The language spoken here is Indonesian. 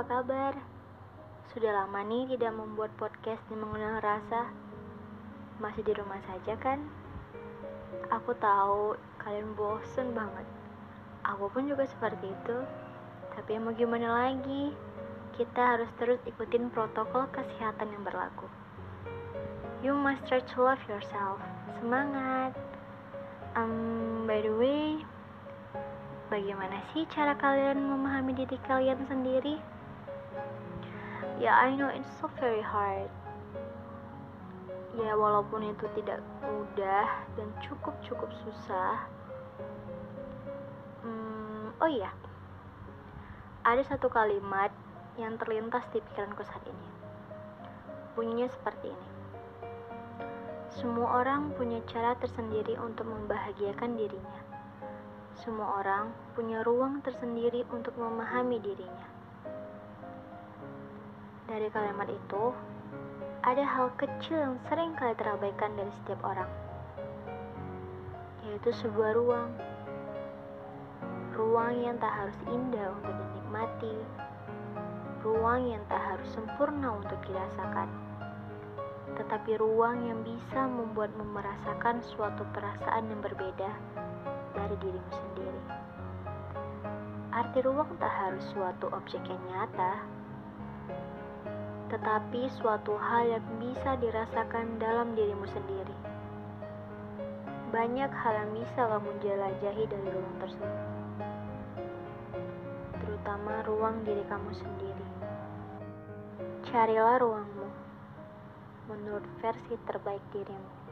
apa kabar? Sudah lama nih tidak membuat podcast yang mengenal rasa. Masih di rumah saja kan? Aku tahu kalian bosen banget. Aku pun juga seperti itu. Tapi mau gimana lagi? Kita harus terus ikutin protokol kesehatan yang berlaku. You must try to love yourself. Semangat! Um, by the way, Bagaimana sih cara kalian memahami diri kalian sendiri? Ya, I know it's so very hard. Ya, walaupun itu tidak mudah dan cukup-cukup susah. Hmm, oh iya, ada satu kalimat yang terlintas di pikiranku saat ini. Bunyinya seperti ini. Semua orang punya cara tersendiri untuk membahagiakan dirinya semua orang punya ruang tersendiri untuk memahami dirinya. Dari kalimat itu, ada hal kecil yang sering kali terabaikan dari setiap orang, yaitu sebuah ruang. Ruang yang tak harus indah untuk dinikmati, ruang yang tak harus sempurna untuk dirasakan, tetapi ruang yang bisa membuatmu merasakan suatu perasaan yang berbeda dari dirimu sendiri. Arti ruang tak harus suatu objek yang nyata, tetapi suatu hal yang bisa dirasakan dalam dirimu sendiri. Banyak hal yang bisa kamu jelajahi dari ruang tersebut, terutama ruang diri kamu sendiri. Carilah ruangmu menurut versi terbaik dirimu.